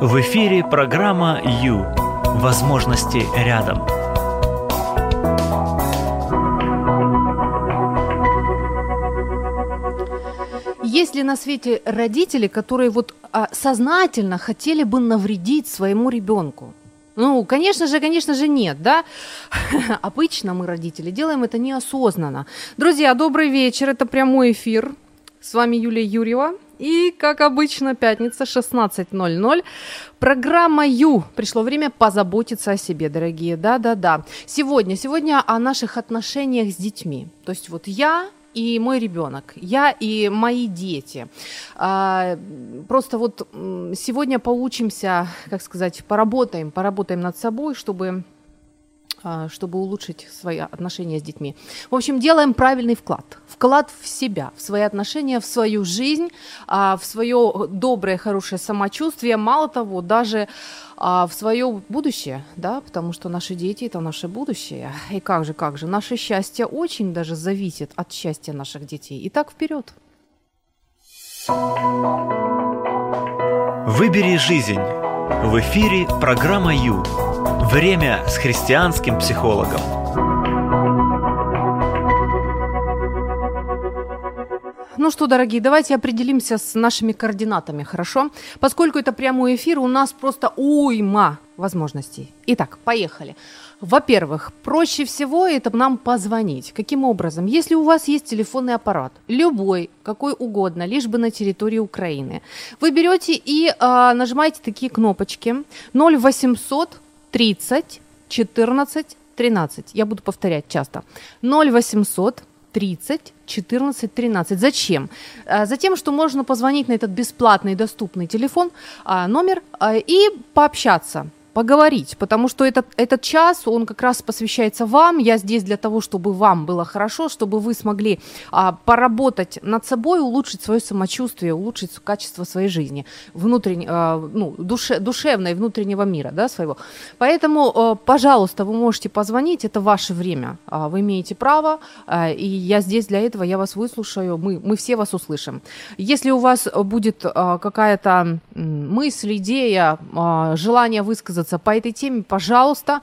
В эфире программа «Ю». Возможности рядом. Есть ли на свете родители, которые вот а, сознательно хотели бы навредить своему ребенку? Ну, конечно же, конечно же, нет, да? Обычно мы, родители, делаем это неосознанно. Друзья, добрый вечер, это прямой эфир. С вами Юлия Юрьева. И, как обычно, пятница, 16.00. Программа Ю. Пришло время позаботиться о себе, дорогие. Да-да-да. Сегодня, сегодня о наших отношениях с детьми. То есть вот я и мой ребенок, я и мои дети. А, просто вот сегодня поучимся, как сказать, поработаем, поработаем над собой, чтобы чтобы улучшить свои отношения с детьми. В общем, делаем правильный вклад. Вклад в себя, в свои отношения, в свою жизнь, а, в свое доброе, хорошее самочувствие. Мало того, даже а, в свое будущее, да, потому что наши дети это наше будущее. И как же, как же, наше счастье очень даже зависит от счастья наших детей. Итак, вперед. Выбери жизнь. В эфире программа Ю. Время с христианским психологом. Ну что, дорогие, давайте определимся с нашими координатами, хорошо? Поскольку это прямой эфир, у нас просто уйма возможностей. Итак, поехали. Во-первых, проще всего это нам позвонить. Каким образом? Если у вас есть телефонный аппарат, любой, какой угодно, лишь бы на территории Украины, вы берете и э, нажимаете такие кнопочки 0800 30 14 13. Я буду повторять часто. 0800 30 14 13. Зачем? А, затем, что можно позвонить на этот бесплатный доступный телефон, а, номер а, и пообщаться поговорить, потому что этот, этот час, он как раз посвящается вам. Я здесь для того, чтобы вам было хорошо, чтобы вы смогли а, поработать над собой, улучшить свое самочувствие, улучшить качество своей жизни, внутренне, а, ну, душе, душевной, внутреннего мира да, своего. Поэтому, а, пожалуйста, вы можете позвонить, это ваше время, а, вы имеете право, а, и я здесь для этого, я вас выслушаю, мы, мы все вас услышим. Если у вас будет а, какая-то мысль, идея, а, желание высказаться, высказаться по этой теме, пожалуйста.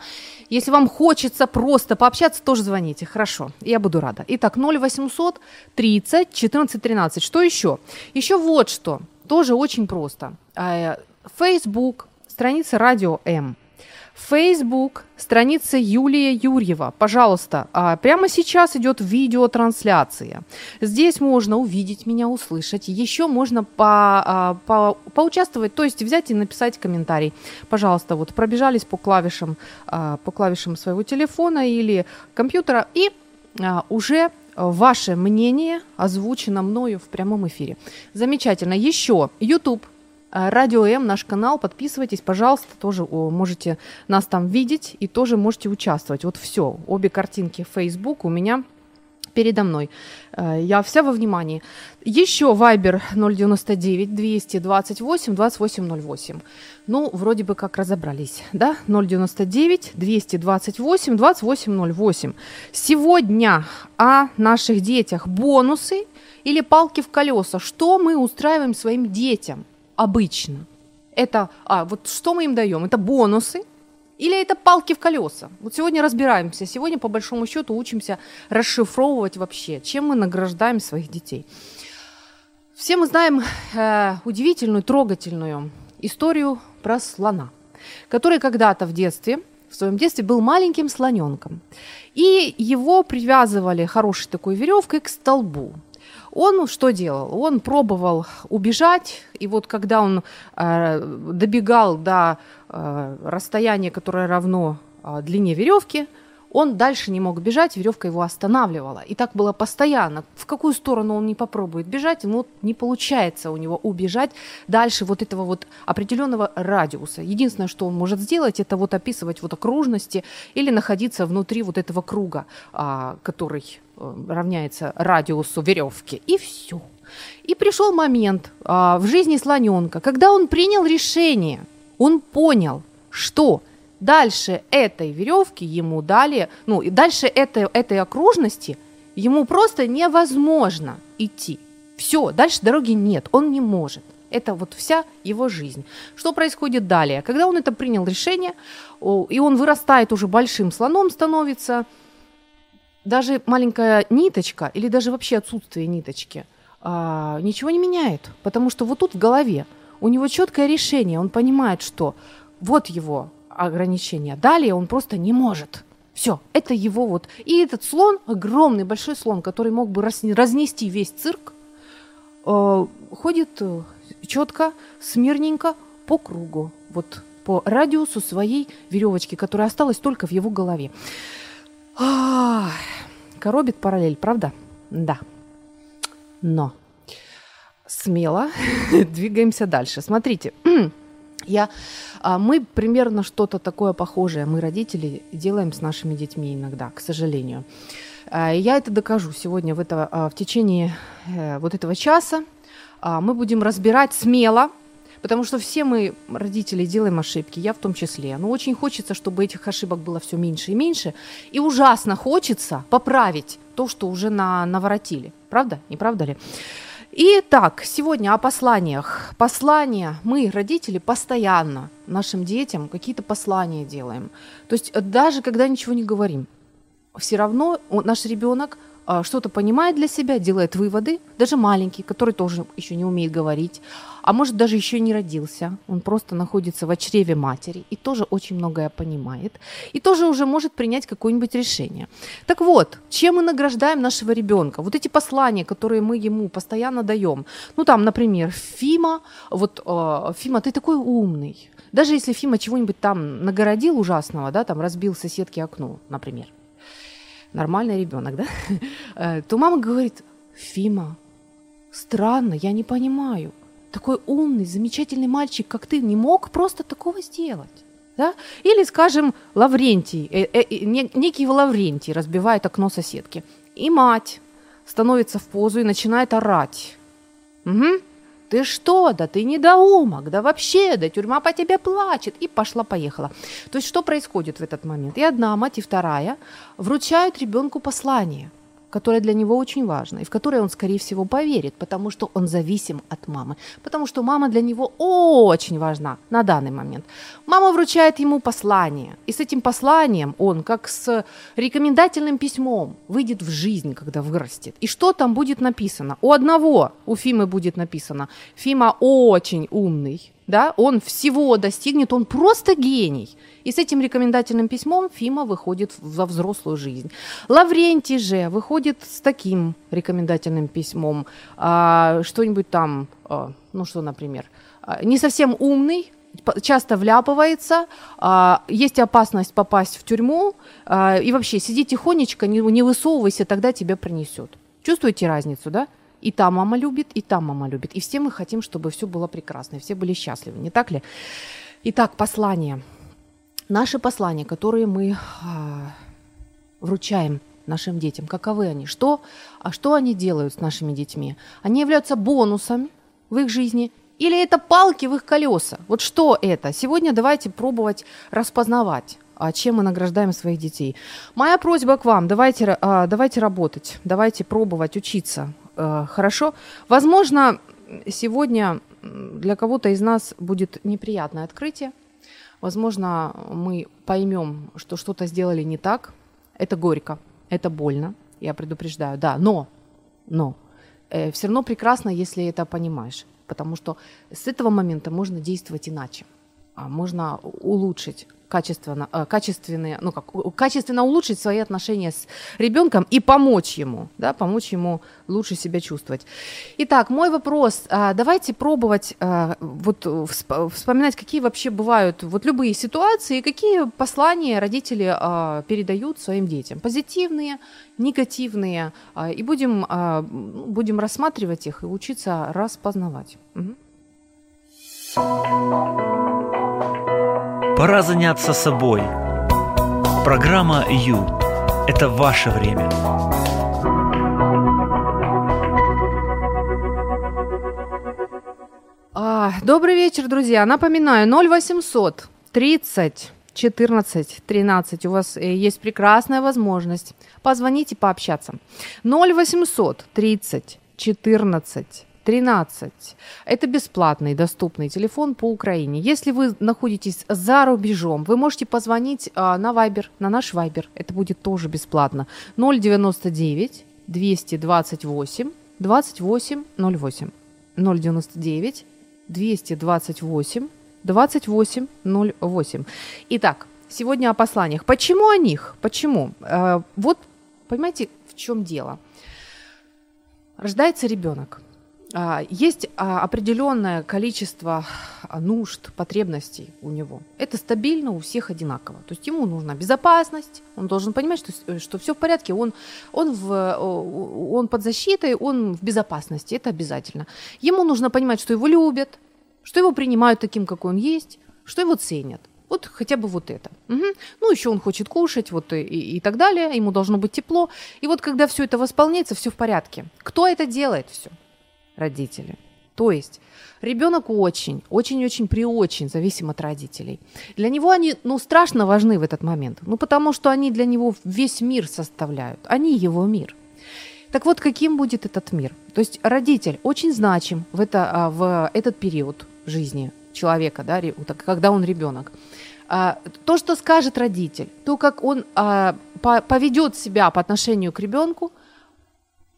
Если вам хочется просто пообщаться, тоже звоните. Хорошо, я буду рада. Итак, 0800 30 14 13. Что еще? Еще вот что. Тоже очень просто. Э, Facebook, страница Радио М. Facebook, страница Юлия Юрьева. Пожалуйста, а, прямо сейчас идет видеотрансляция. Здесь можно увидеть меня, услышать. Еще можно по, а, по, поучаствовать, то есть взять и написать комментарий. Пожалуйста, вот пробежались по клавишам, а, по клавишам своего телефона или компьютера и уже ваше мнение озвучено мною в прямом эфире. Замечательно. Еще YouTube Радио М, наш канал, подписывайтесь, пожалуйста, тоже можете нас там видеть и тоже можете участвовать. Вот все, обе картинки Facebook у меня передо мной. Э, я вся во внимании. Еще Viber 099 228 2808. Ну, вроде бы как разобрались, да? 099 228 2808. Сегодня о наших детях бонусы или палки в колеса. Что мы устраиваем своим детям – обычно? Это, а, вот что мы им даем? Это бонусы или это палки в колеса? Вот сегодня разбираемся. Сегодня, по большому счету, учимся расшифровывать вообще, чем мы награждаем своих детей. Все мы знаем э, удивительную, трогательную историю про слона, который когда-то в детстве, в своем детстве был маленьким слоненком. И его привязывали хорошей такой веревкой к столбу. Он что делал? Он пробовал убежать, и вот когда он э, добегал до э, расстояния, которое равно э, длине веревки, он дальше не мог бежать, веревка его останавливала. И так было постоянно. В какую сторону он не попробует бежать, ему не получается у него убежать дальше вот этого вот определенного радиуса. Единственное, что он может сделать, это вот описывать вот окружности или находиться внутри вот этого круга, а, который равняется радиусу веревки. И все. И пришел момент а, в жизни слоненка, когда он принял решение, он понял, что дальше этой веревки ему дали, ну, и дальше этой, этой окружности ему просто невозможно идти. Все, дальше дороги нет, он не может. Это вот вся его жизнь. Что происходит далее? Когда он это принял решение, и он вырастает уже большим слоном становится, даже маленькая ниточка или даже вообще отсутствие ниточки а, ничего не меняет, потому что вот тут в голове у него четкое решение, он понимает, что вот его ограничения. Далее он просто не может. Все, это его вот. И этот слон, огромный большой слон, который мог бы разнести весь цирк, э, ходит э, четко, смирненько по кругу, вот по радиусу своей веревочки, которая осталась только в его голове. Коробит параллель, правда? Да. Но смело двигаемся дальше. Смотрите, я, а, мы примерно что-то такое похожее, мы, родители, делаем с нашими детьми иногда, к сожалению. А, я это докажу сегодня в, это, а, в течение э, вот этого часа. Мы будем разбирать смело, потому что все мы, родители, делаем ошибки, я в том числе. Но очень хочется, чтобы этих ошибок было все меньше и меньше. И ужасно хочется поправить то, что уже на, наворотили. Правда? Не правда ли? Итак, сегодня о посланиях. Послания мы, родители, постоянно нашим детям какие-то послания делаем. То есть даже когда ничего не говорим, все равно наш ребенок что-то понимает для себя, делает выводы, даже маленький, который тоже еще не умеет говорить, а может даже еще не родился, он просто находится в чреве матери и тоже очень многое понимает, и тоже уже может принять какое-нибудь решение. Так вот, чем мы награждаем нашего ребенка? Вот эти послания, которые мы ему постоянно даем. Ну там, например, Фима, вот э, Фима, ты такой умный. Даже если Фима чего-нибудь там нагородил ужасного, да, там разбил соседке окно, например, нормальный ребенок, да, э, то мама говорит, Фима, странно, я не понимаю, такой умный, замечательный мальчик, как ты, не мог просто такого сделать. Да? Или, скажем, Лаврентий, э, э, э некий Лаврентий разбивает окно соседки. И мать становится в позу и начинает орать. Угу. Ты что, да ты недоумок, да вообще, да тюрьма по тебе плачет. И пошла-поехала. То есть что происходит в этот момент? И одна мать, и вторая вручают ребенку послание – которая для него очень важна, и в которое он, скорее всего, поверит, потому что он зависим от мамы, потому что мама для него очень важна на данный момент. Мама вручает ему послание, и с этим посланием он, как с рекомендательным письмом, выйдет в жизнь, когда вырастет. И что там будет написано? У одного, у Фимы будет написано, Фима очень умный, да, он всего достигнет, он просто гений. И с этим рекомендательным письмом Фима выходит во взрослую жизнь. Лаврентий же выходит с таким рекомендательным письмом, а, что-нибудь там, а, ну что, например, а, не совсем умный, часто вляпывается, а, есть опасность попасть в тюрьму, а, и вообще сиди тихонечко, не, не высовывайся, тогда тебя принесет. Чувствуете разницу, да? И та мама любит, и та мама любит. И все мы хотим, чтобы все было прекрасно, и все были счастливы, не так ли? Итак, послание. Наши послания, которые мы а, вручаем нашим детям, каковы они? Что, а что они делают с нашими детьми? Они являются бонусами в их жизни или это палки в их колеса? Вот что это? Сегодня давайте пробовать распознавать а чем мы награждаем своих детей. Моя просьба к вам, давайте, а, давайте работать, давайте пробовать учиться, Э, хорошо. Возможно, сегодня для кого-то из нас будет неприятное открытие. Возможно, мы поймем, что что-то сделали не так. Это горько, это больно, я предупреждаю, да, но, но э, все равно прекрасно, если это понимаешь, потому что с этого момента можно действовать иначе, можно улучшить качественно, э, качественные, ну как, качественно улучшить свои отношения с ребенком и помочь ему, да, помочь ему лучше себя чувствовать. Итак, мой вопрос, а, давайте пробовать а, вот вспоминать, какие вообще бывают вот любые ситуации, какие послания родители а, передают своим детям, позитивные, негативные, и будем, будем рассматривать их и учиться распознавать. Угу. Пора заняться собой. Программа «Ю» – это ваше время. А, добрый вечер, друзья. Напоминаю, 0800 30 14 13. У вас э, есть прекрасная возможность позвонить и пообщаться. 0800 30 14 13. Это бесплатный, доступный телефон по Украине. Если вы находитесь за рубежом, вы можете позвонить а, на Viber, на наш Viber. Это будет тоже бесплатно. 099 228 28 08. 099 228 28 08. Итак, сегодня о посланиях. Почему о них? Почему? Э, вот, понимаете, в чем дело? Рождается ребенок. А, есть а, определенное количество а, нужд, потребностей у него. Это стабильно у всех одинаково. То есть ему нужна безопасность, он должен понимать, что, э, что все в порядке, он, он, в, он под защитой, он в безопасности, это обязательно. Ему нужно понимать, что его любят, что его принимают таким, какой он есть, что его ценят. Вот хотя бы вот это. Угу. Ну, еще он хочет кушать, вот и, и, и так далее, ему должно быть тепло. И вот когда все это восполняется, все в порядке. Кто это делает все? Родители. То есть ребенок очень, очень-очень при очень зависим от родителей. Для него они, ну, страшно важны в этот момент. Ну, потому что они для него весь мир составляют. Они его мир. Так вот, каким будет этот мир? То есть родитель очень значим в, это, а, в этот период жизни человека, да, когда он ребенок. А, то, что скажет родитель, то, как он а, поведет себя по отношению к ребенку,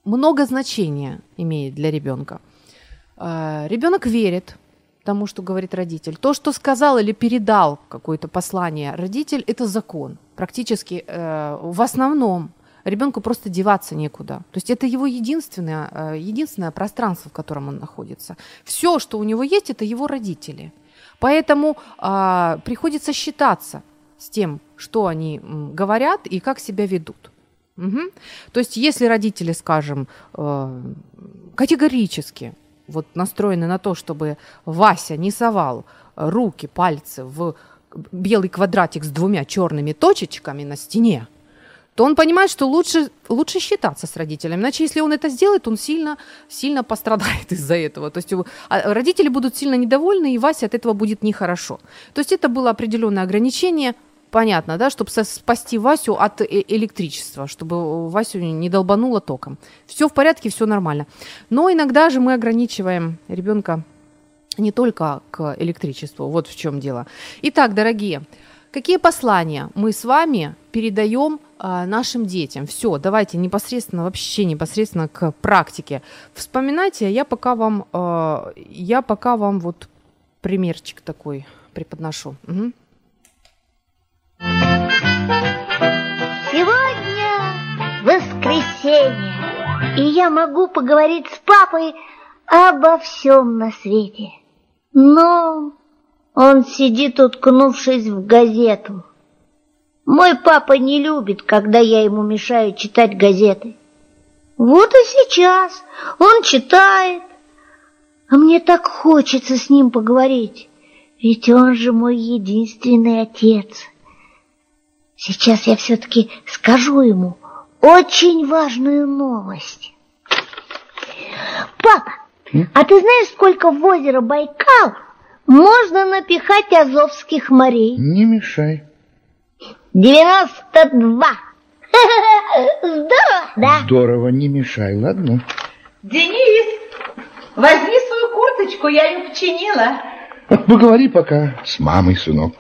много значения имеет для ребенка. Ребенок верит тому, что говорит родитель. То, что сказал или передал какое-то послание родитель, это закон. Практически э, в основном ребенку просто деваться некуда. То есть это его единственное, э, единственное пространство, в котором он находится. Все, что у него есть, это его родители. Поэтому а, приходится считаться с тем, что они говорят и как себя ведут. Угу. То есть если родители, скажем, э, категорически вот настроены на то, чтобы Вася не совал руки, пальцы в белый квадратик с двумя черными точечками на стене, то он понимает, что лучше, лучше считаться с родителями. Иначе, если он это сделает, он сильно, сильно пострадает из-за этого. То есть а, родители будут сильно недовольны, и Вася от этого будет нехорошо. То есть это было определенное ограничение, понятно, да, чтобы спасти Васю от э, электричества, чтобы Васю не долбануло током. Все в порядке, все нормально. Но иногда же мы ограничиваем ребенка не только к электричеству. Вот в чем дело. Итак, дорогие, какие послания мы с вами передаем а, нашим детям. Все, давайте непосредственно, вообще непосредственно к практике. Вспоминайте, я пока вам, а, я пока вам вот примерчик такой преподношу. Угу. Сегодня воскресенье, и я могу поговорить с папой обо всем на свете. Но он сидит, уткнувшись в газету. Мой папа не любит, когда я ему мешаю читать газеты. Вот и сейчас он читает, а мне так хочется с ним поговорить, ведь он же мой единственный отец. Сейчас я все-таки скажу ему очень важную новость. Папа, а ты знаешь, сколько в озеро Байкал можно напихать азовских морей? Не мешай. Девяносто два. Здорово, да? Здорово, не мешай, ладно? Денис, возьми свою курточку, я ее починила. Поговори пока с мамой, сынок.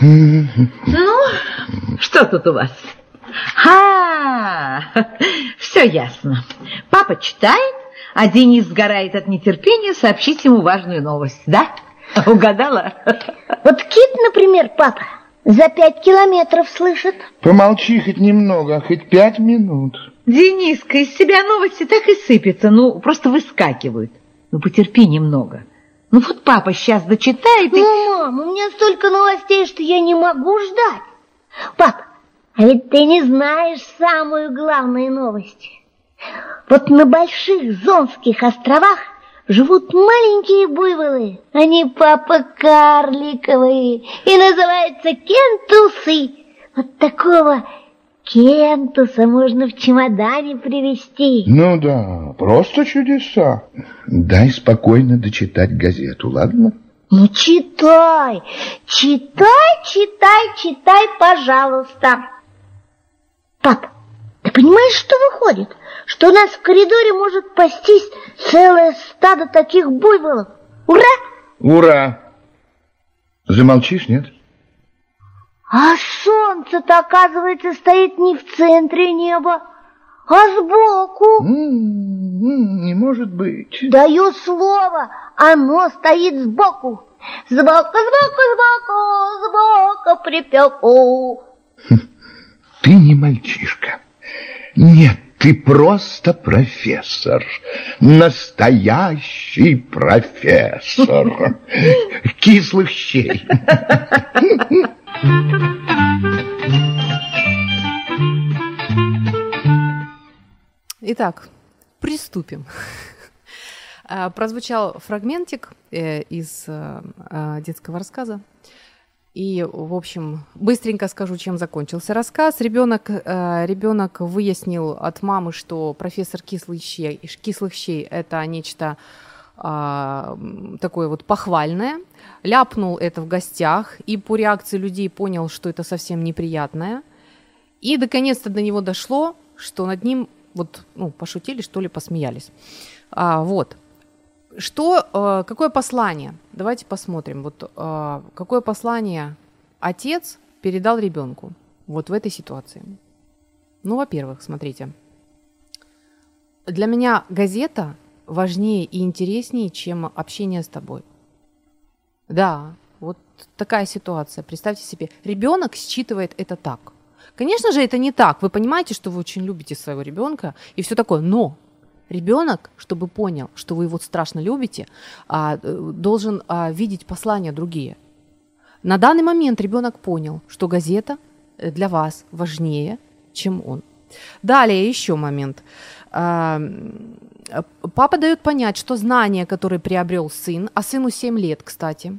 Ну, что тут у вас? А, все ясно. Папа читает, а Денис сгорает от нетерпения сообщить ему важную новость, да? Угадала? Вот Кит, например, папа, за пять километров слышит. Помолчи хоть немного, хоть пять минут. Дениска, из себя новости так и сыпятся, ну, просто выскакивают. Ну, потерпи немного. Ну, вот папа сейчас дочитает и... Ну, мам, у меня столько новостей, что я не могу ждать. Пап, а ведь ты не знаешь самую главную новость. Вот на больших Зонских островах живут маленькие буйволы. Они папа карликовые и называются кентусы. Вот такого кентуса можно в чемодане привезти. Ну да, просто чудеса. Дай спокойно дочитать газету, ладно? Ну читай, читай, читай, читай, пожалуйста. Пап, ты понимаешь, что выходит? Что у нас в коридоре может пастись целое стадо таких буйволов. Ура! Ура! Замолчишь, нет? А солнце-то, оказывается, стоит не в центре неба, а сбоку. М-м-м, Не может быть. Даю слово, оно стоит сбоку. Сбоку, сбоку, сбоку, сбоку припеку. Ты не мальчишка. Нет, ты просто профессор. Настоящий профессор. Кислых щей. Итак, приступим. А, Прозвучал фрагментик э, из э, э, детского рассказа. И, в общем, быстренько скажу, чем закончился рассказ. Ребенок, ребенок выяснил от мамы, что профессор кислых щей, кислых щей это нечто а, такое вот похвальное. Ляпнул это в гостях и по реакции людей понял, что это совсем неприятное. И наконец-то до него дошло, что над ним вот, ну, пошутили, что ли, посмеялись. А, вот. Что, э, какое послание? Давайте посмотрим. Вот э, какое послание отец передал ребенку вот в этой ситуации? Ну, во-первых, смотрите. Для меня газета важнее и интереснее, чем общение с тобой. Да, вот такая ситуация. Представьте себе, ребенок считывает это так. Конечно же, это не так. Вы понимаете, что вы очень любите своего ребенка и все такое, но ребенок, чтобы понял, что вы его страшно любите, а, э, должен а, видеть послания другие. На данный момент ребенок понял, что газета э, для вас важнее, чем он. Далее еще момент. А, Папа дает понять, что знания, которые приобрел сын, а сыну 7 лет, кстати,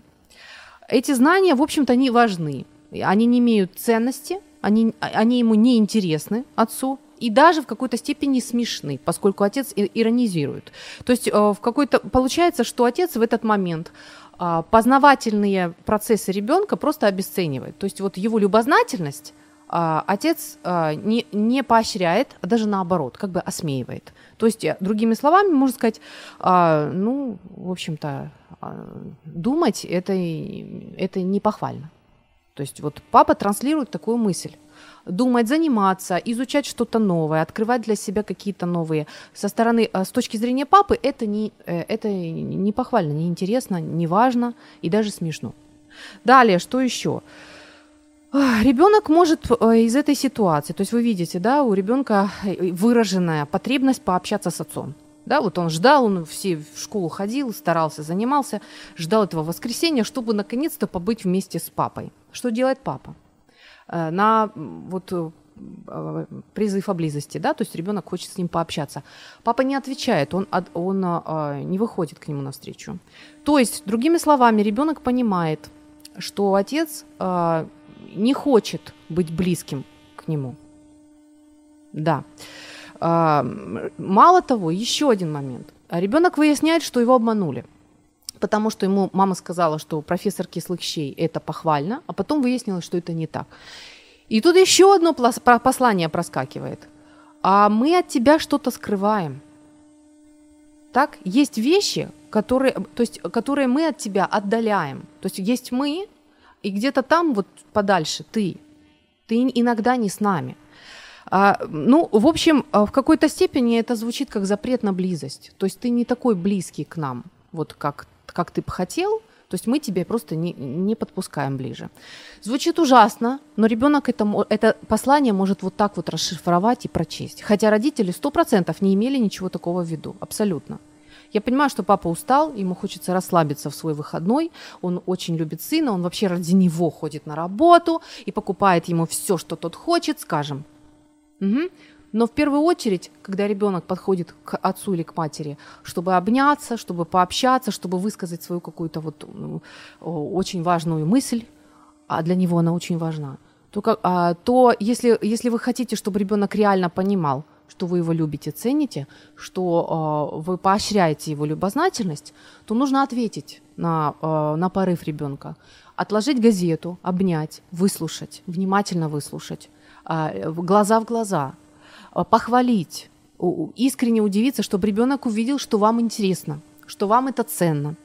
эти знания, в общем-то, не важны. Они не имеют ценности, они, они ему не интересны, отцу, и даже в какой-то степени смешны, поскольку отец иронизирует. То есть э, в какой-то получается, что отец в этот момент а, познавательные процессы ребенка просто обесценивает. То есть вот его любознательность а, отец а, не, не поощряет, а даже наоборот, как бы осмеивает. То есть, э, другими словами, можно сказать, ну, в общем-то, думать это, это не похвально. То есть вот папа транслирует такую мысль думать, заниматься, изучать что-то новое, открывать для себя какие-то новые. Со стороны, э, с точки зрения папы, это не, э, это не похвально, не интересно, не важно и даже смешно. Далее, что еще? Ребенок может э, из этой ситуации, то есть вы видите, да, у ребенка выраженная потребность пообщаться с отцом. Да, вот он ждал, он все в школу ходил, старался, занимался, ждал этого воскресенья, чтобы наконец-то побыть вместе с папой. Что делает папа? Э, на вот э, призыв о близости, да, то есть ребенок хочет с ним пообщаться. Папа не отвечает, он, он не выходит к нему навстречу. То есть, другими словами, ребенок понимает, что отец не хочет быть близким к нему. Да. А, мало того, еще один момент. Ребенок выясняет, что его обманули потому что ему мама сказала, что профессор кислых щей – это похвально, а потом выяснилось, что это не так. И тут еще одно послание проскакивает. А мы от тебя что-то скрываем. Так? Есть вещи, которые, то есть, которые мы от тебя отдаляем. То есть есть мы, и где-то там вот подальше ты. Ты иногда не с нами. А, ну, в общем, а, в какой-то степени это звучит как запрет на близость. То есть ты не такой близкий к нам, вот как как ты бы хотел, то есть мы тебя просто не, не подпускаем ближе. Звучит ужасно, но ребенок это, это послание может вот так вот расшифровать и прочесть. Хотя родители сто процентов не имели ничего такого в виду, абсолютно. Я понимаю, что папа устал, ему хочется расслабиться в свой выходной, он очень любит сына, он вообще ради него ходит на работу и покупает ему все, что тот хочет, скажем. Угу. Но в первую очередь, когда ребенок подходит к отцу или к матери, чтобы обняться, чтобы пообщаться, чтобы высказать свою какую-то вот очень важную мысль, а для него она очень важна, то, а, то если, если вы хотите, чтобы ребенок реально понимал, что вы его любите, цените, что э, вы поощряете его любознательность, то нужно ответить на, э, на порыв ребенка. Отложить газету, обнять, выслушать, внимательно выслушать, э, глаза в глаза – а, похвалить, искренне удивиться, чтобы ребенок увидел, что вам интересно, что вам это ценно.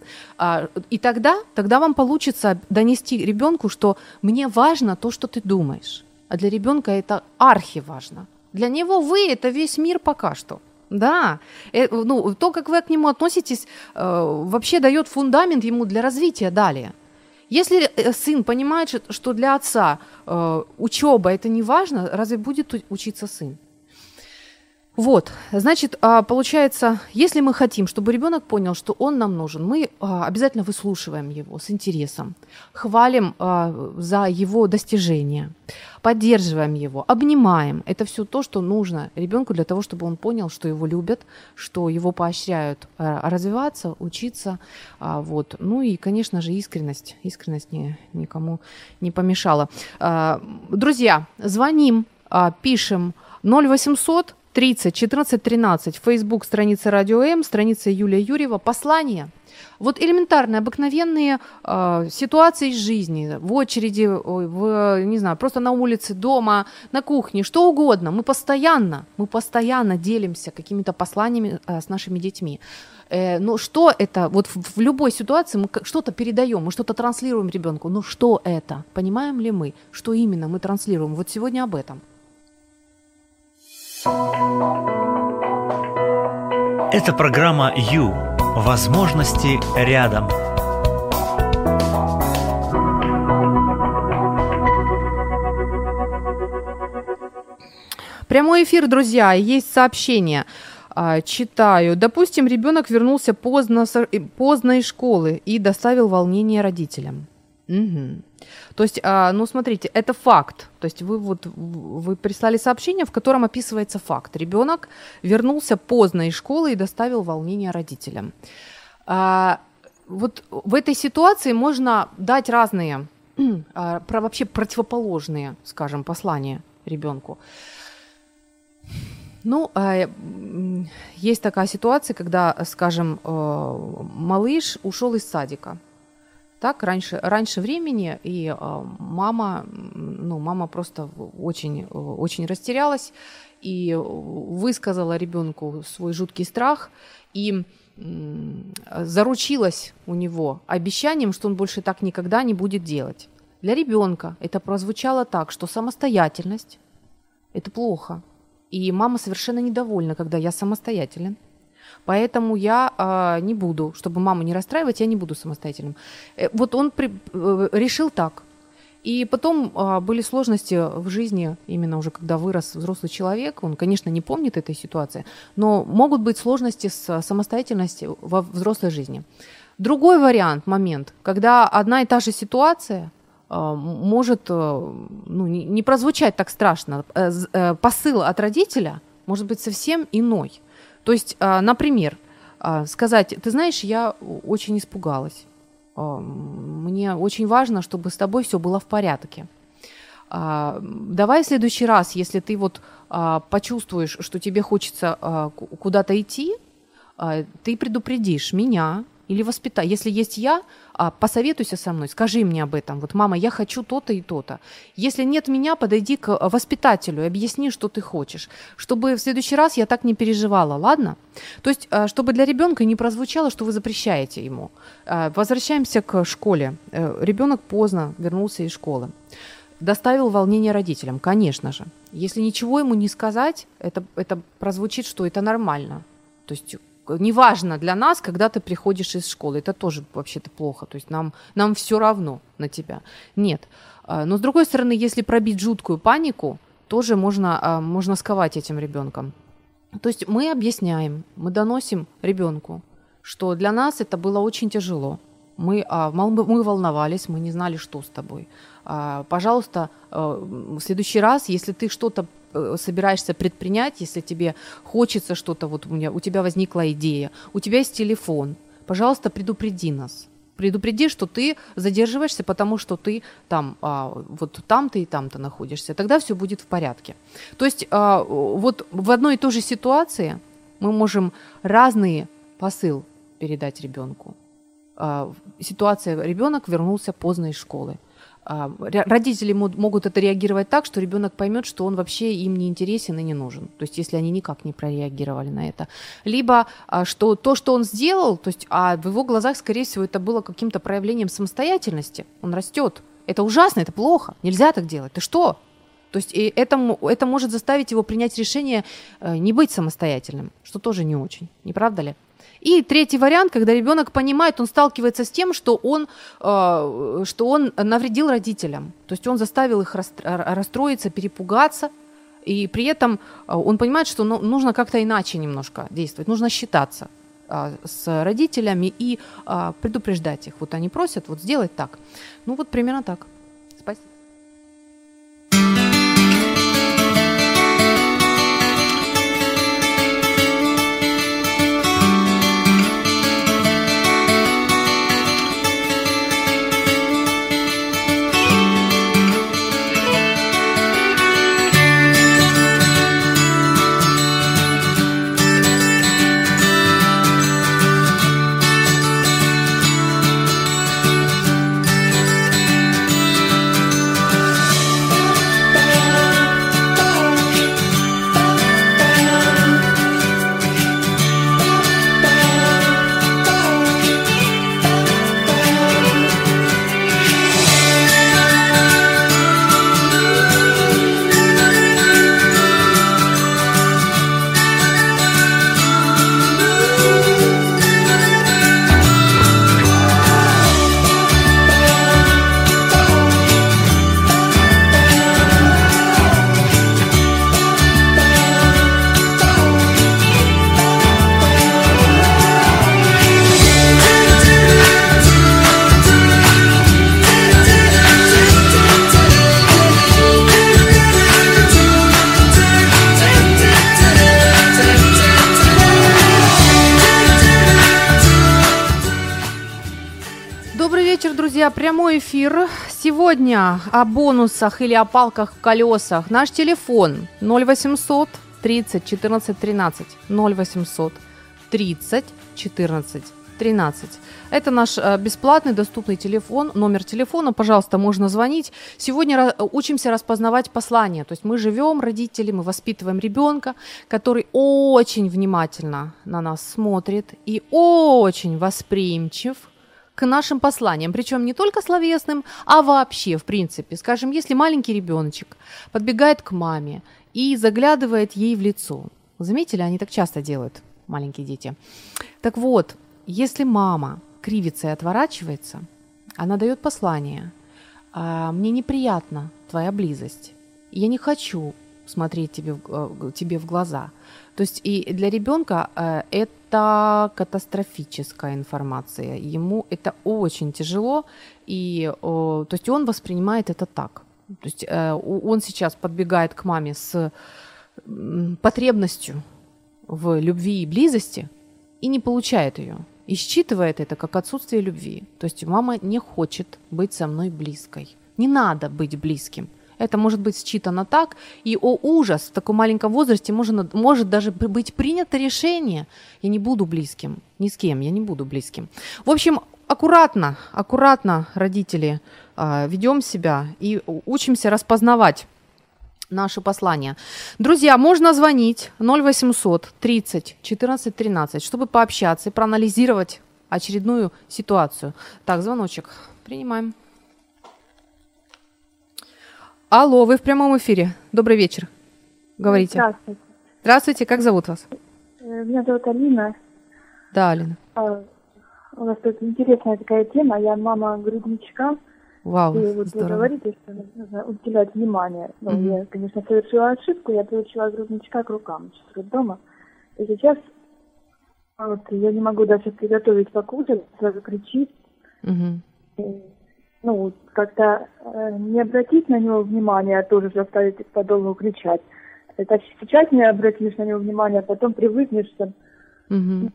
И тогда, тогда вам получится донести ребенку, что мне важно то, что ты думаешь. А для ребенка это архиважно. Для него вы это весь мир пока что. Да, Э, ну, то, как вы к нему относитесь, э, вообще дает фундамент ему для развития далее. Если э, сын понимает, что- для отца учеба это не важно, разве будет учиться сын? Вот, значит, а, получается, если мы хотим, чтобы ребенок понял, что он нам нужен, мы а, обязательно выслушиваем его с интересом, хвалим а, за его достижения, поддерживаем его, обнимаем. Это все то, что нужно ребенку для того, чтобы он понял, что его любят, что его поощряют развиваться, учиться. Вот. Ну и, конечно же, искренность. Искренность не, никому не помешала. Друзья, звоним, пишем 0800 30 14 13, Facebook, страница Радио М, страница Юлия Юрьева, послание. Вот элементарные, обыкновенные э, ситуации из жизни, в очереди, в, не знаю, просто на улице, дома, на кухне, что угодно. Мы постоянно, мы постоянно делимся какими-то посланиями э, с нашими детьми. Э, но что это? Вот в, в любой ситуации мы что-то передаем, мы что-то транслируем ребенку. Но что это? Понимаем ли мы, что именно мы транслируем? Вот сегодня об этом. Это программа «Ю». Возможности рядом. Прямой эфир, друзья, есть сообщение. А, Читаю. Допустим, ребенок вернулся поздно, и- поздно из школы и доставил волнение родителям. Мгм. То есть, а, ну смотрите, это факт. То есть вы вот вы прислали сообщение, в котором описывается факт. Ребенок вернулся поздно из школы и доставил волнение родителям. А, вот в этой ситуации можно дать разные, а, про вообще противоположные, скажем, послания ребенку. Ну, есть такая ситуация, когда, скажем, э, малыш ушел из садика. Так, раньше, раньше времени, и э, мама, ну, мама просто очень, э, очень растерялась и высказала ребенку свой жуткий страх и заручилась у него обещанием, что он больше так никогда не будет делать. Для ребенка это прозвучало так, что самостоятельность – это плохо. И мама совершенно недовольна, когда я самостоятелен. Поэтому я а, не буду, чтобы маму не расстраивать, я не буду самостоятельным. Э, Вот он при- э, решил так. И потом а, были сложности в жизни, именно уже когда вырос взрослый человек, он, конечно, не помнит этой ситуации, но могут быть сложности с самостоятельностью во взрослой жизни. Другой вариант, момент, когда одна и та же ситуация а, может э, ну, не, не прозвучать так страшно. Э, э, Посыл от родителя может быть совсем иной. То есть, а, например, а, сказать, ты знаешь, я очень испугалась. А, Мне очень важно, чтобы с тобой все было в порядке. Давай в следующий раз, если ты вот почувствуешь, что тебе хочется ку- куда-то идти, ты предупредишь меня или воспитай. Если есть я, а, посоветуйся со мной, скажи мне об этом. Вот, мама, я хочу то-то и то-то. Если нет меня, подойди к а, воспитателю и объясни, что ты хочешь, чтобы в следующий раз я так не переживала, ладно? То есть, а, чтобы для ребенка не прозвучало, что вы запрещаете ему. А, Возвращаемся к школе. Ребенок поздно вернулся из школы. Доставил волнение родителям, конечно же. Если ничего ему не сказать, это, это прозвучит, что это нормально. То есть э, неважно для нас, когда ты приходишь из школы. Это тоже вообще-то плохо. То есть нам, нам все равно на тебя. Нет. А, Но с другой стороны, если пробить жуткую панику, тоже можно, а, можно сковать этим ребенком. То есть мы объясняем, мы доносим ребенку, что для нас это было очень тяжело. Мы, а, мы мы волновались, мы не знали, что с тобой. Пожалуйста, э, в следующий раз, если ты что-то собираешься предпринять, если тебе хочется что-то, вот у, меня, у тебя возникла идея, у тебя есть телефон, пожалуйста, предупреди нас. Предупреди, что ты задерживаешься, потому что ты там, а, вот там-то и там-то находишься. Тогда все будет в порядке. То есть а, вот в одной и той же ситуации мы можем разные посыл передать ребенку. А, Ситуация, ребенок вернулся поздно из школы. А, родители могут это реагировать так, что ребенок поймет, что он вообще им не интересен и не нужен. То есть, если они никак не прореагировали на это. Либо, а, что то, что он сделал, то есть, а в его глазах, скорее всего, это было каким-то проявлением самостоятельности. Он растет. Это ужасно, это плохо. Нельзя так делать. Ты что? То есть и это, это может заставить его принять решение э, не быть самостоятельным, что тоже не очень, не правда ли? И третий вариант, когда ребенок понимает, он сталкивается с тем, что он, э, что он навредил родителям. То есть он заставил их расстроиться, перепугаться, и при этом э, он понимает, что ну, нужно как-то иначе немножко действовать, нужно считаться с родителями и предупреждать их. Вот они просят, вот сделать так. Ну вот примерно так. Прямой эфир. Сегодня о бонусах или о палках в колесах. Наш телефон 0800 30 14 13. 0800 30 14 13. Это наш э, бесплатный доступный телефон, номер телефона, пожалуйста, можно звонить. Сегодня учимся распознавать послания, то есть мы живем, родители, мы воспитываем ребенка, который очень внимательно на нас смотрит и очень восприимчив к нашим посланиям, причем не только словесным, а вообще, в принципе. Скажем, если маленький ребеночек подбегает к маме и заглядывает ей в лицо. Заметили, они так часто делают, маленькие дети. Так вот, если мама кривится и отворачивается, она дает послание. «А, «Мне неприятна твоя близость. Я не хочу смотреть тебе, в, тебе в глаза». То есть и для ребенка э, это катастрофическая информация. Ему это очень тяжело, и то есть он воспринимает это так. То есть э, он сейчас подбегает к маме с потребностью в любви и близости и не получает ее. И считывает это как отсутствие любви. То есть мама не хочет быть со мной близкой. Не надо быть близким. Это может быть считано так, и, о ужас, в таком маленьком возрасте может, может даже быть принято решение, я не буду близким, ни с кем, я не буду близким. В общем, аккуратно, аккуратно, родители, а, ведем себя и учимся распознавать наши послания. Друзья, можно звонить 0800 30 14 13, чтобы пообщаться и проанализировать очередную ситуацию. Так, звоночек. Принимаем. Алло, вы в прямом эфире. Добрый вечер. Говорите. Здравствуйте. Здравствуйте, как зовут вас? Э, меня зовут Алина. Да, Алина. А, у нас тут интересная такая тема. Я мама грудничка. Вау, И вот здорово. вы говорите, что нужно уделять внимание. Ну, Мгм. я, конечно, совершила ошибку. Я приучила грудничка к рукам сейчас дома. И сейчас вот, я не могу даже приготовить покушать, сразу кричит. Мгм. Ну, как-то э, не обратить на него внимание, а тоже заставить подолгу кричать. Это сейчас не обратишь на него внимание, а потом привыкнешь, что Мгм.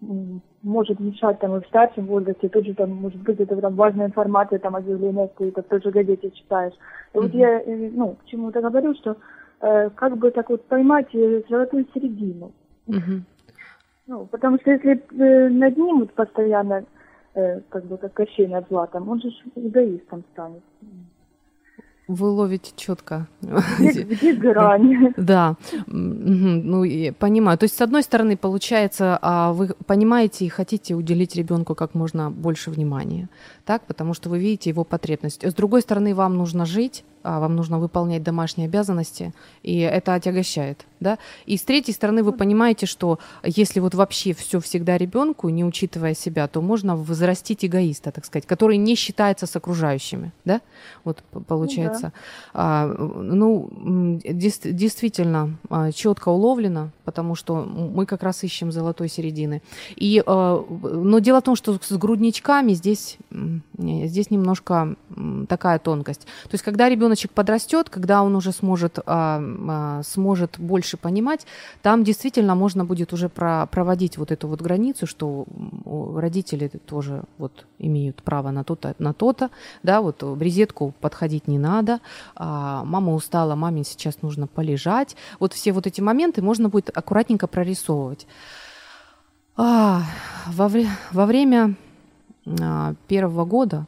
м, может мешать там и в старшем возрасте, тут же там может быть это там важная информация, там объявление какое-то, в той же газете читаешь. И вот Мгм. я, э, ну, к чему-то говорю, что э, как бы так вот поймать э, золотую середину. Мгм. Ну, потому что если э, над ним вот постоянно э, как бы как Кощей над златом, он же эгоистом станет. Вы ловите четко. Где, где грань? Да, ну и понимаю. То есть, с одной стороны, получается, а, вы понимаете и хотите уделить ребенку как можно больше внимания, так, потому что вы видите его потребность. С другой стороны, вам нужно жить, а, вам нужно выполнять домашние обязанности, и это отягощает, да. И с третьей стороны, вы понимаете, что если вот вообще все всегда ребенку, не учитывая себя, то можно взрастить эгоиста, так сказать, который не считается с окружающими, да. Вот п- получается. А, ну, дес- действительно четко уловлено, потому что мы как раз ищем золотой середины. И, э, но дело в том, что с грудничками здесь, здесь немножко такая тонкость. То есть, когда ребеночек подрастет, когда он уже сможет, а, а, сможет больше понимать, там действительно можно будет уже про- проводить вот эту вот границу, что родители тоже вот имеют право на то-то, на то-то, да, вот в резетку подходить не надо, а, мама устала, маме сейчас нужно полежать. Вот все вот эти моменты можно будет аккуратненько прорисовывать. А, во, во время а, первого года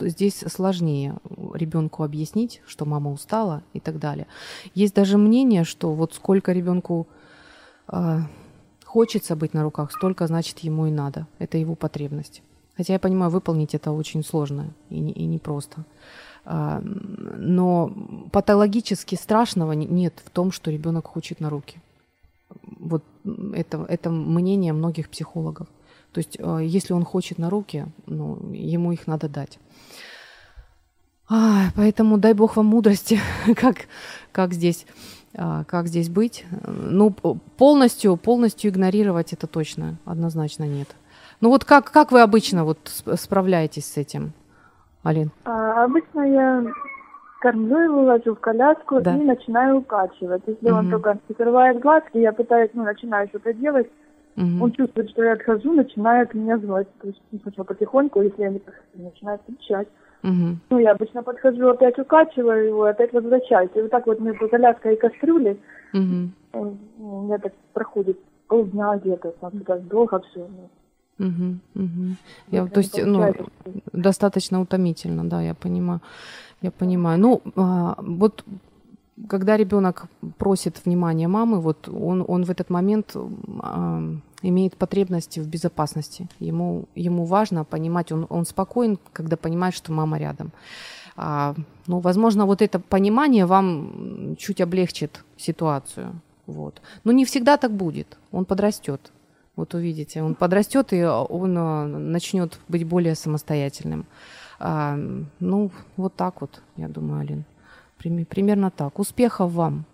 здесь сложнее ребенку объяснить, что мама устала и так далее. Есть даже мнение, что вот сколько ребенку а, хочется быть на руках, столько значит ему и надо. Это его потребность. Хотя я понимаю, выполнить это очень сложно и, не- и непросто. А, Но патологически страшного не- нет в том, что ребенок хочет на руки. Вот это, это мнение многих психологов. То есть, э, если он хочет на руки, ну, ему их надо дать. Ай, поэтому дай бог вам мудрости, как, как, здесь, а, как здесь быть. Ну, полностью, полностью игнорировать это точно, однозначно нет. Ну вот как, как вы обычно вот сп- справляетесь с этим, Алин? А, обычно я кормлю его, ложу в коляску Да. и начинаю укачивать. Если он Мгм. только закрывает глазки, я пытаюсь, ну, начинаю что-то делать, Мгм. он чувствует, что я отхожу, начинает меня звать. То есть сначала потихоньку, если я не подхожу, начинает кричать. Мгм. Ну, я обычно подхожу, опять укачиваю его, опять возвращаюсь. И вот так вот между коляской и кастрюлей Мгм. э, ну, у меня так проходит полдня где-то, там так долго все. Мгм. Мгм. Я, то есть, ну, достаточно утомительно, да, я понимаю. Я понимаю. Ну, а, вот когда ребенок просит внимания мамы, вот он, он в этот момент а, имеет потребности в безопасности. Ему, ему важно понимать, он, он спокоен, когда понимает, что мама рядом. А, ну, возможно, вот это понимание вам чуть облегчит ситуацию. Вот. Но не всегда так будет. Он подрастет. Вот увидите, он подрастет и он а, начнет быть более самостоятельным. А, ну, вот так вот, я думаю, Алин. Примерно так. Успехов вам.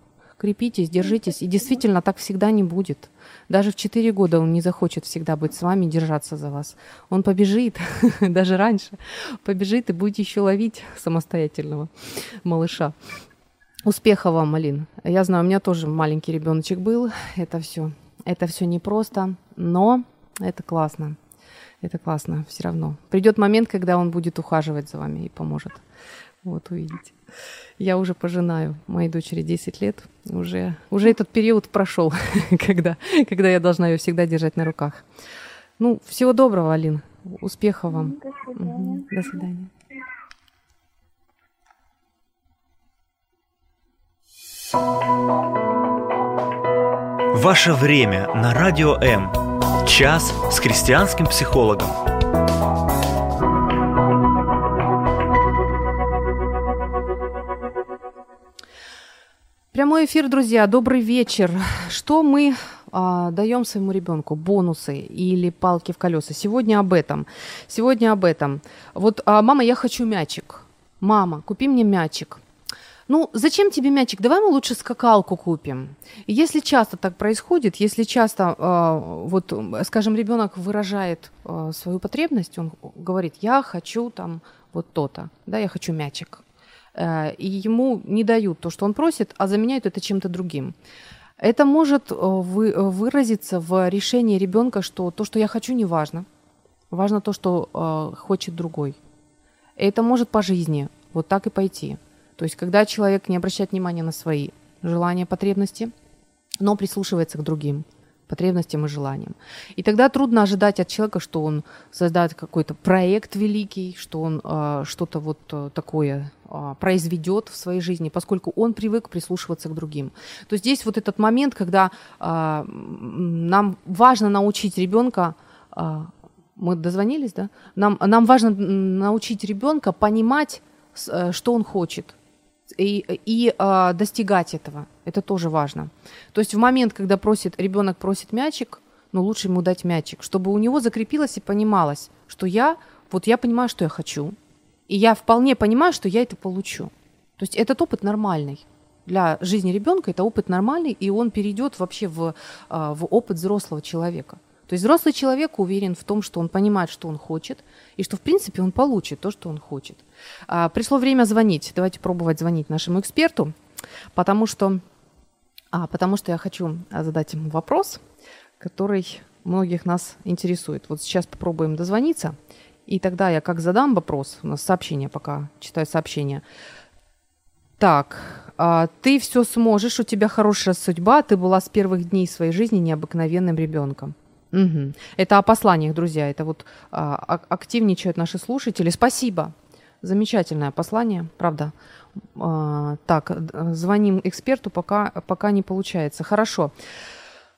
Крепитесь, держитесь. И действительно, так всегда не будет. Даже в 4 года он не захочет всегда быть с вами, держаться за вас. Он побежит, даже раньше, побежит и будете еще ловить самостоятельного малыша. Успехов вам, Алин. Я знаю, у меня тоже маленький ребеночек был. Это все, это все непросто, но это классно. Это классно все равно. Придет момент, когда он будет ухаживать за вами и поможет. Вот увидите. Я уже пожинаю. Моей дочери 10 лет. Уже, уже этот период прошел, когда, когда я должна ее всегда держать на руках. Ну, всего доброго, Алин. Успехов вам. До свидания. До свидания. Ваше время на Радио М. Час с христианским психологом. Прямой эфир, друзья. Добрый вечер. Что мы а, даем своему ребенку? Бонусы или палки в колеса? Сегодня об этом. Сегодня об этом. Вот, а, мама, я хочу мячик. Мама, купи мне мячик. Ну, зачем тебе мячик? Давай мы лучше скакалку купим. И если часто так происходит, если часто, а, вот, скажем, ребенок выражает а, свою потребность, он говорит, я хочу там вот то-то, да, я хочу мячик. Э, и ему не дают то, что он просит, а заменяют это чем-то другим. Это может э, вы- э, выразиться в решении ребенка, что то, что я хочу, не важно. Важно то, что э, хочет другой. Это может по жизни вот так и пойти. То есть, когда человек не обращает внимания на свои желания, потребности, но прислушивается к другим, потребностям и желаниям. И тогда трудно ожидать от человека, что он создает какой-то проект великий, что он э, что-то вот э, такое э, произведет в своей жизни, поскольку он привык прислушиваться к другим. То здесь вот этот момент, когда э, нам важно научить ребенка э, мы дозвонились, да? Нам, нам важно научить ребенка понимать, э, что он хочет, и, и э, достигать этого. Это тоже важно. То есть в момент, когда просит, ребенок просит мячик, ну, лучше ему дать мячик, чтобы у него закрепилось и понималось, что я, вот я понимаю, что я хочу, и я вполне понимаю, что я это получу. То есть этот опыт нормальный. Для жизни ребенка это опыт нормальный, и он перейдет вообще в, а, в опыт взрослого человека. То есть взрослый человек уверен в том, что он понимает, что он хочет, и что, в принципе, он получит то, что он хочет. А, пришло время звонить. Давайте пробовать звонить нашему эксперту, потому что, а, потому что я хочу задать ему вопрос, который многих нас интересует. Вот сейчас попробуем дозвониться, и тогда я как задам вопрос, у нас сообщение пока, читаю сообщение. Так, а, ты все сможешь, у тебя хорошая судьба, ты была с первых дней своей жизни необыкновенным ребенком. Угу. Это о посланиях, друзья. Это вот а, активничают наши слушатели. Спасибо. Замечательное послание, правда. А, так, звоним эксперту, пока, пока не получается. Хорошо.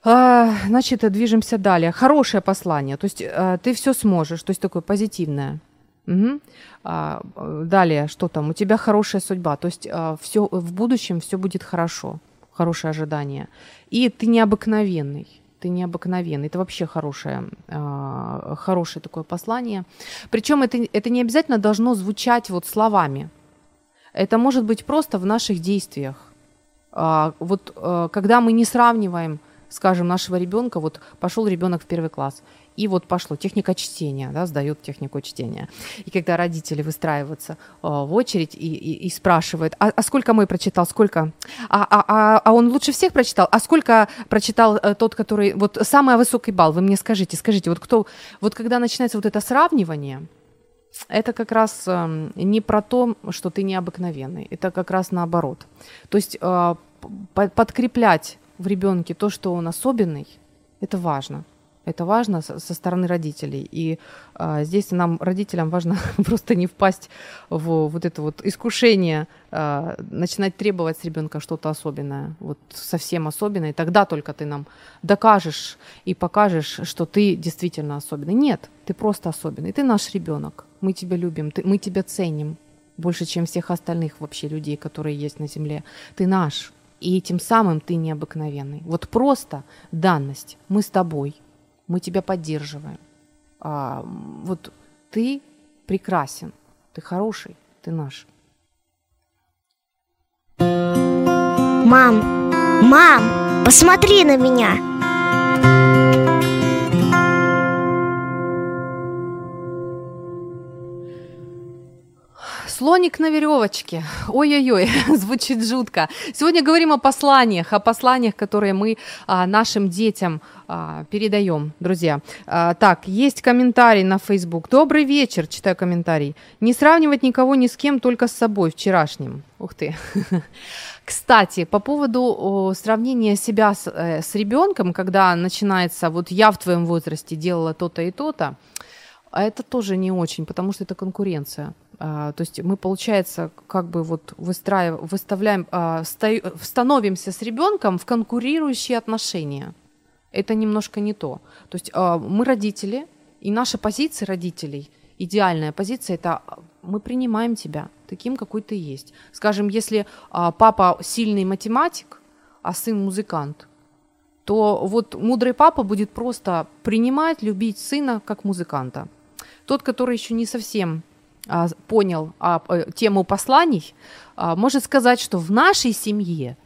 А, значит, движемся далее. Хорошее послание. То есть а, ты все сможешь. То есть такое позитивное. Угу. А, далее, что там? У тебя хорошая судьба. То есть а, все, в будущем все будет хорошо. Хорошее ожидание. И ты необыкновенный ты необыкновенный. Это вообще хорошее, э, хорошее такое послание. Причем это, это не обязательно должно звучать вот словами. Это может быть просто в наших действиях. Э, вот э, когда мы не сравниваем, скажем, нашего ребенка, вот пошел ребенок в первый класс, и вот пошло техника чтения, да, сдают технику чтения. И когда родители выстраиваются э, в очередь и, и, и спрашивают, а, а сколько мой прочитал, сколько? А, а, а, а он лучше всех прочитал? А сколько прочитал э, тот, который... Вот самый высокий балл, вы мне скажите, скажите, вот кто... Вот когда начинается вот это сравнивание, это как раз э, не про то, что ты необыкновенный, это как раз наоборот. То есть э, подкреплять в ребенке то, что он особенный, это важно. Это важно со, стороны родителей. И а, здесь нам, родителям, важно просто не впасть в вот это вот искушение, а, начинать требовать с ребенка что-то особенное, вот совсем особенное. И тогда только ты нам докажешь и покажешь, что ты действительно особенный. Нет, ты просто особенный. Ты наш ребенок. Мы тебя любим, ты, мы тебя ценим больше, чем всех остальных вообще людей, которые есть на Земле. Ты наш. И тем самым ты необыкновенный. Вот просто данность. Мы с тобой – мы тебя поддерживаем. А, вот ты прекрасен, ты хороший, ты наш. Мам, мам, посмотри на меня. Слоник на веревочке. Ой-ой-ой, звучит жутко. Сегодня говорим о посланиях, о посланиях, которые мы а, нашим детям а, передаем, друзья. А, так, есть комментарий на Facebook. Добрый вечер, читаю комментарий. Не сравнивать никого ни с кем, только с собой вчерашним. Ух ты. Кстати, по поводу сравнения себя с, э, с ребенком, когда начинается, вот я в твоем возрасте делала то-то и то-то, это тоже не очень, потому что это конкуренция. А, то есть мы, получается, как бы вот выстраиваем, выставляем, а, становимся с ребенком в конкурирующие отношения. Это немножко не то. То есть а, мы родители, и наша позиция родителей, идеальная позиция, это мы принимаем тебя таким, какой ты есть. Скажем, если папа сильный математик, а сын музыкант, то вот мудрый папа будет просто принимать, любить сына как музыканта. Тот, который еще не совсем понял а, тему посланий, а, может сказать, что в нашей семье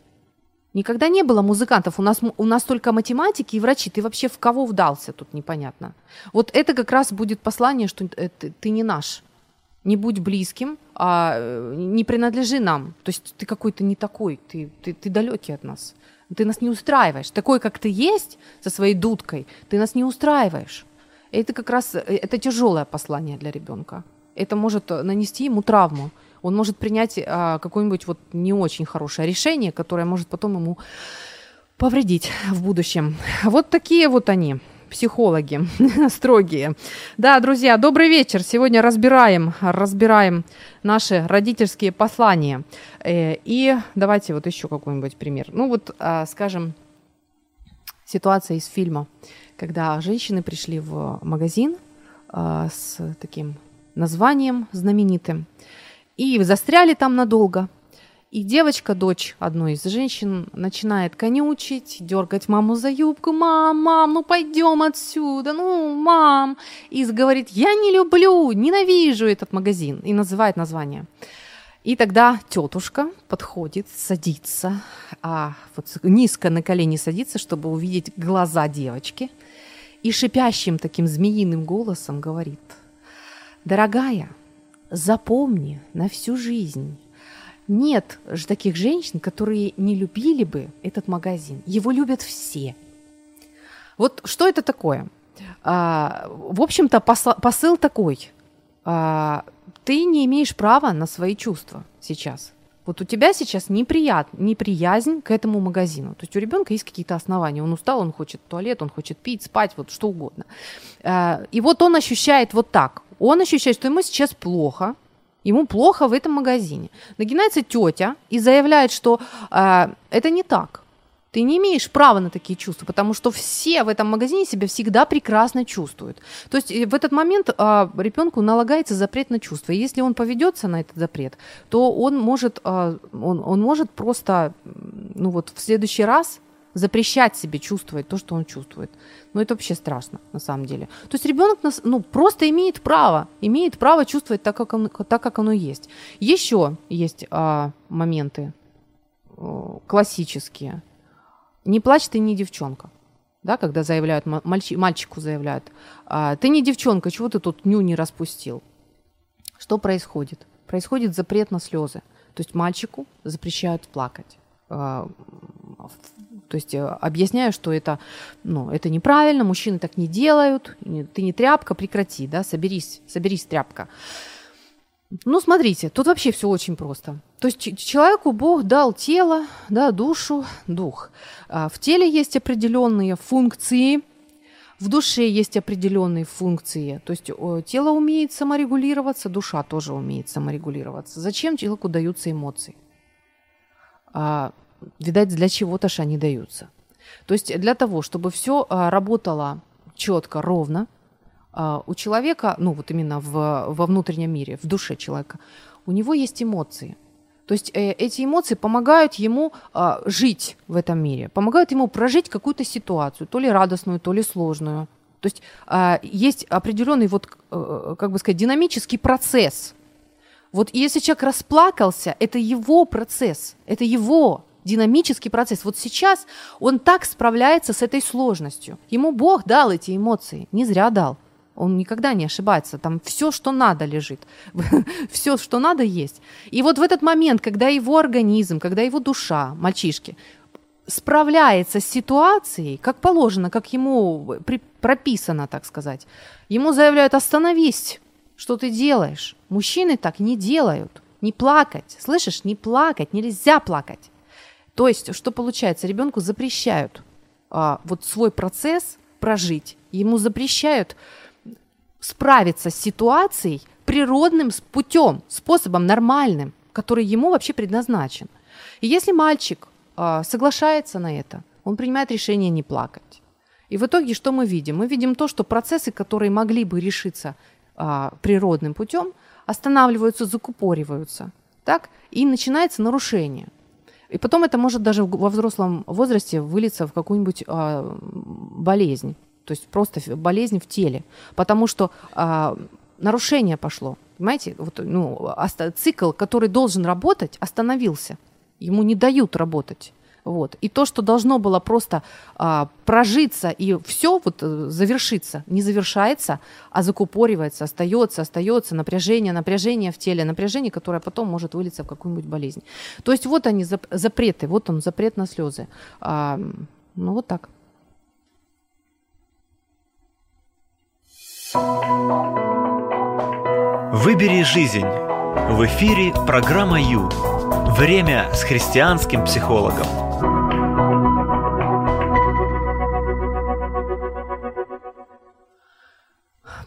никогда не было музыкантов. У нас, у нас только математики и врачи. Ты вообще в кого вдался, тут непонятно. Вот это как раз будет послание, что ты, ты не наш. Не будь близким, а не принадлежи нам. То есть ты какой-то не такой, ты, ты, ты далекий от нас. Ты нас не устраиваешь. Такой, как ты есть, со своей дудкой, ты нас не устраиваешь. Это как раз э, это тяжелое послание для ребенка это может нанести ему травму. Он может принять а, какое-нибудь вот не очень хорошее решение, которое может потом ему повредить в будущем. Вот такие вот они, психологи строгие. Да, друзья, добрый вечер. Сегодня разбираем, разбираем наши родительские послания. Э, и давайте вот еще какой-нибудь пример. Ну вот, а, скажем, ситуация из фильма, когда женщины пришли в магазин а, с таким названием знаменитым и застряли там надолго. И девочка, дочь одной из женщин, начинает конючить, дергать маму за юбку. «Мам, мам, ну пойдем отсюда, ну, мам!» И говорит, «Я не люблю, ненавижу этот магазин!» И называет название. И тогда тетушка подходит, садится, а вот низко на колени садится, чтобы увидеть глаза девочки, и шипящим таким змеиным голосом говорит, «Дорогая, запомни на всю жизнь, нет же таких женщин, которые не любили бы этот магазин. Его любят все. Вот что это такое? А, в общем-то, посыл, такой. А, ты не имеешь права на свои чувства сейчас. Вот у тебя сейчас неприят, неприязнь к этому магазину. То есть у ребенка есть какие-то основания. Он устал, он хочет туалет, он хочет пить, спать, вот что угодно. А, и вот он ощущает вот так. Он ощущает, что ему сейчас плохо, ему плохо в этом магазине. Нагинается тетя и заявляет, что э, это не так. Ты не имеешь права на такие чувства, потому что все в этом магазине себя всегда прекрасно чувствуют. То есть в этот момент э, ребенку налагается запрет на чувства. И если он поведется на этот запрет, то он может, э, он, он может просто, ну вот в следующий раз запрещать себе чувствовать то, что он чувствует. Но это вообще страшно, на самом деле. То есть ребенок ну, просто имеет право, имеет право чувствовать так, как, он, так, как оно есть. Еще есть а, моменты а, классические. Не плачь, ты не девчонка. Да, когда заявляют, мальчи, мальчику заявляют, а, ты не девчонка, чего ты тут ню не распустил? Что происходит? Происходит запрет на слезы. То есть мальчику запрещают плакать. А, то есть э, объясняю, что это, ну, это неправильно, мужчины так не делают, ты не тряпка, прекрати, да, соберись, соберись, тряпка. Ну, смотрите, тут вообще все очень просто. То есть человеку Бог дал тело, да, душу, дух. А в теле есть определенные функции, в душе есть определенные функции. То есть тело умеет саморегулироваться, душа тоже умеет саморегулироваться. Зачем человеку даются эмоции? А, видать, для чего-то ж они даются. То есть для того, чтобы все а, работало четко, ровно, а, у человека, ну вот именно в, во внутреннем мире, в душе человека, у него есть эмоции. То есть э, эти эмоции помогают ему э, жить в этом мире, помогают ему прожить какую-то ситуацию, то ли радостную, то ли сложную. То есть есть определенный вот, э, как бы сказать, динамический процесс. Вот если человек расплакался, это его процесс, это его динамический процесс. Вот сейчас он так справляется с этой сложностью. Ему Бог дал эти эмоции, не зря дал. Он никогда не ошибается. Там все, что надо, лежит. все, что надо, есть. И вот в этот момент, когда его организм, когда его душа, мальчишки, справляется с ситуацией, как положено, как ему при, прописано, так сказать, ему заявляют «остановись, что ты делаешь?» Мужчины так не делают. Не плакать. Слышишь? Не плакать. Нельзя плакать. То есть, что получается, ребенку запрещают а, вот свой процесс прожить, ему запрещают справиться с ситуацией природным путем, способом нормальным, который ему вообще предназначен. И если мальчик а, соглашается на это, он принимает решение не плакать. И в итоге что мы видим? Мы видим то, что процессы, которые могли бы решиться а, природным путем, останавливаются, закупориваются, так, и начинается нарушение. И потом это может даже во взрослом возрасте вылиться в какую-нибудь а, болезнь, то есть просто болезнь в теле, потому что а, нарушение пошло. Понимаете, вот, ну, цикл, который должен работать, остановился. Ему не дают работать. Вот. И то, что должно было просто а, прожиться и все вот э, завершиться, не завершается, а закупоривается, остается, остается напряжение, напряжение в теле, напряжение, которое потом может вылиться в какую-нибудь болезнь. То есть вот они запреты, вот он запрет на слезы. А, ну вот так. Выбери жизнь. В эфире программа Ю. Время с христианским психологом.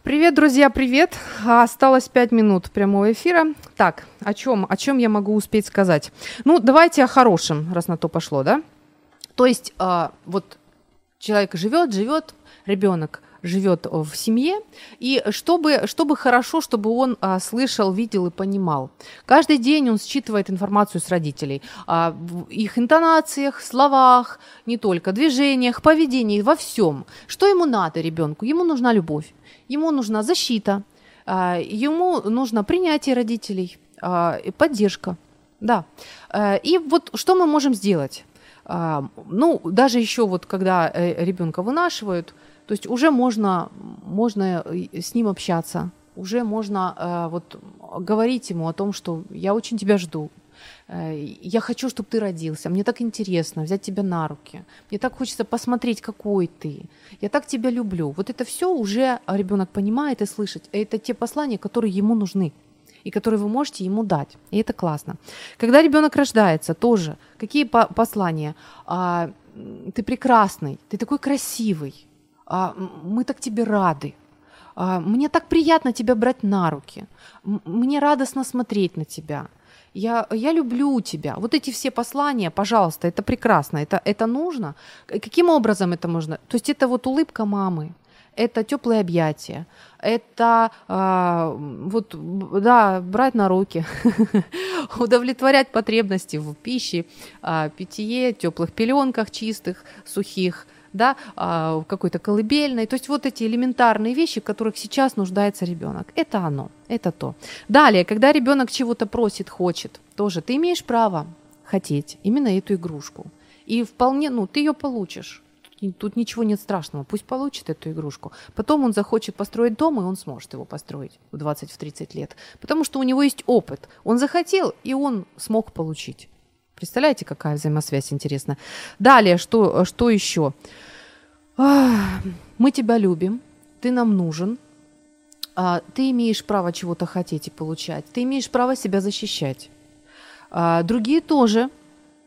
Привет, друзья, привет. Осталось 5 минут прямого эфира. Так, о чем, о чем я могу успеть сказать? Ну, давайте о хорошем, раз на то пошло, да? То есть, а, вот человек живет, живет, ребенок живет в семье, и чтобы, чтобы хорошо, чтобы он а, слышал, видел и понимал. Каждый день он считывает информацию с родителей о их интонациях, словах, не только движениях, поведении, во всем. Что ему надо ребенку? Ему нужна любовь, ему нужна защита, а, ему нужно принятие родителей, а, поддержка. Да. А, и вот что мы можем сделать? А, ну, даже еще вот когда э, ребенка вынашивают, то есть уже можно, можно э, с ним общаться, уже можно э, вот говорить ему о том, что я очень тебя жду, э, я хочу, чтобы ты родился, мне так интересно взять тебя на руки, мне так хочется посмотреть, какой ты, я так тебя люблю. Вот это все уже ребенок понимает и слышит. Это те послания, которые ему нужны и которые вы можете ему дать. И это классно. Когда ребенок рождается, тоже какие послания? А, ты прекрасный, ты такой красивый, а, мы так тебе рады, а, мне так приятно тебя брать на руки, мне радостно смотреть на тебя, я, я люблю тебя. Вот эти все послания, пожалуйста, это прекрасно, это, это нужно. Каким образом это можно? То есть это вот улыбка мамы, это теплые объятия, это а, вот, да, брать на руки, удовлетворять потребности в пище, а, питье, теплых пеленках чистых, сухих – да, а, какой-то колыбельной. То есть вот эти элементарные вещи, в которых сейчас нуждается ребенок. Это оно, это то. Далее, когда ребенок чего-то просит, хочет, тоже ты имеешь право хотеть именно эту игрушку. И вполне, ну, ты ее получишь. Тут ничего нет страшного. Пусть получит эту игрушку. Потом он захочет построить дом, и он сможет его построить в 20-30 лет. Потому что у него есть опыт. Он захотел, и он смог получить. Представляете, какая взаимосвязь интересная. Далее, что, что еще? Мы тебя любим, ты нам нужен, а, ты имеешь право чего-то хотеть и получать, ты имеешь право себя защищать. А, другие тоже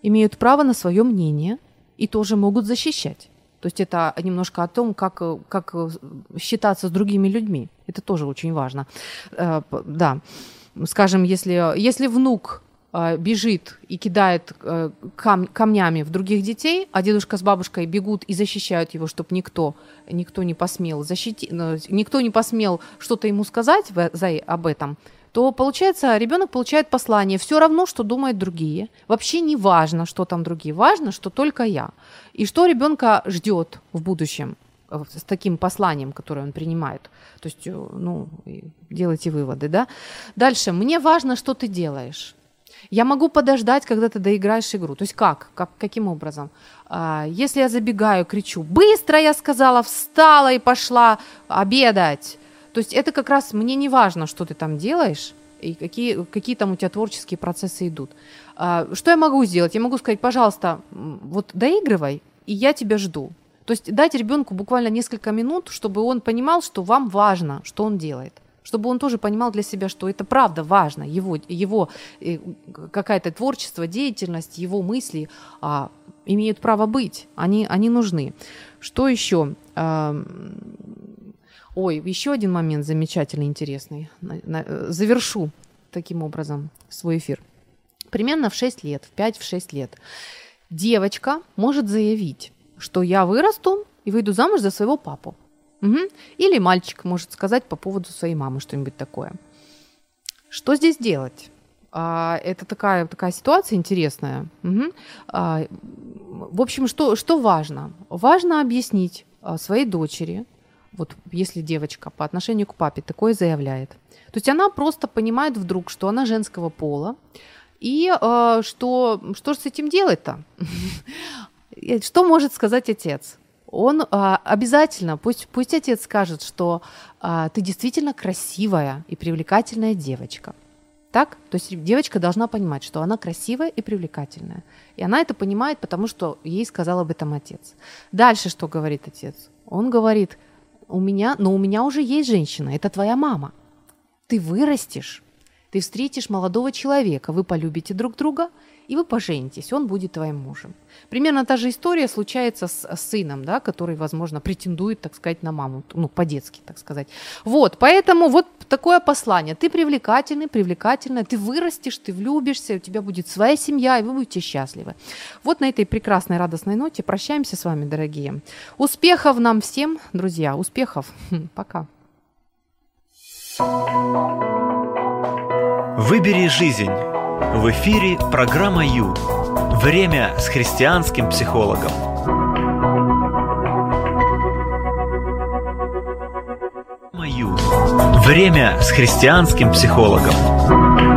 имеют право на свое мнение и тоже могут защищать. То есть это немножко о том, как, как считаться с другими людьми. Это тоже очень важно. Э, да. Скажем, если, если внук бежит и кидает э, кам- камнями в других детей, а дедушка с бабушкой бегут и защищают его, чтобы никто, никто не посмел защитить, ну, никто не посмел что-то ему сказать в, за, об этом, то получается ребенок получает послание все равно, что думают другие. Вообще не важно, что там другие, важно, что только я. И что ребенка ждет в будущем э, с таким посланием, которое он принимает. То есть, ну, делайте выводы, да. Дальше. Мне важно, что ты делаешь. Я могу подождать, когда ты доиграешь игру. То есть как? как каким образом? А, если я забегаю, кричу, быстро я сказала, встала и пошла обедать. То есть это как раз мне не важно, что ты там делаешь, и какие, какие там у тебя творческие процессы идут. А, что я могу сделать? Я могу сказать, пожалуйста, вот доигрывай, и я тебя жду. То есть дать ребенку буквально несколько минут, чтобы он понимал, что вам важно, что он делает чтобы он тоже понимал для себя, что это правда важно, его, его э, какая-то творчество, деятельность, его мысли а, имеют право быть, они, они нужны. Что еще? А, ой, еще один момент замечательный, интересный. Завершу таким образом свой эфир. Примерно в 6 лет, в 5-6 лет, девочка может заявить, что я вырасту и выйду замуж за своего папу. Угу. Или мальчик может сказать по поводу своей мамы что-нибудь такое. Что здесь делать? А, это такая, такая ситуация интересная. Угу. А, в общем, что, что важно? Важно объяснить а, своей дочери, вот если девочка по отношению к папе такое заявляет. То есть она просто понимает вдруг, что она женского пола, и э, что, что же с этим делать-то? Что может сказать отец? Он а, обязательно, пусть, пусть отец скажет, что а, ты действительно красивая и привлекательная девочка. Так? То есть девочка должна понимать, что она красивая и привлекательная. И она это понимает, потому что ей сказал об этом отец. Дальше что говорит отец? Он говорит, у меня, но у меня уже есть женщина, это твоя мама. Ты вырастешь, Ты встретишь молодого человека, вы полюбите друг друга, и вы поженитесь, он будет твоим мужем. Примерно та же история случается с сыном, да, который, возможно, претендует, так сказать, на маму, ну, по-детски, так сказать. Вот, поэтому вот такое послание. Ты привлекательный, привлекательная, ты вырастешь, ты влюбишься, у тебя будет своя семья, и вы будете счастливы. Вот на этой прекрасной, радостной ноте прощаемся с вами, дорогие. Успехов нам всем, друзья, успехов. Пока. Выбери жизнь. В эфире программа Ю. Время с христианским психологом. Ю. Время с христианским психологом.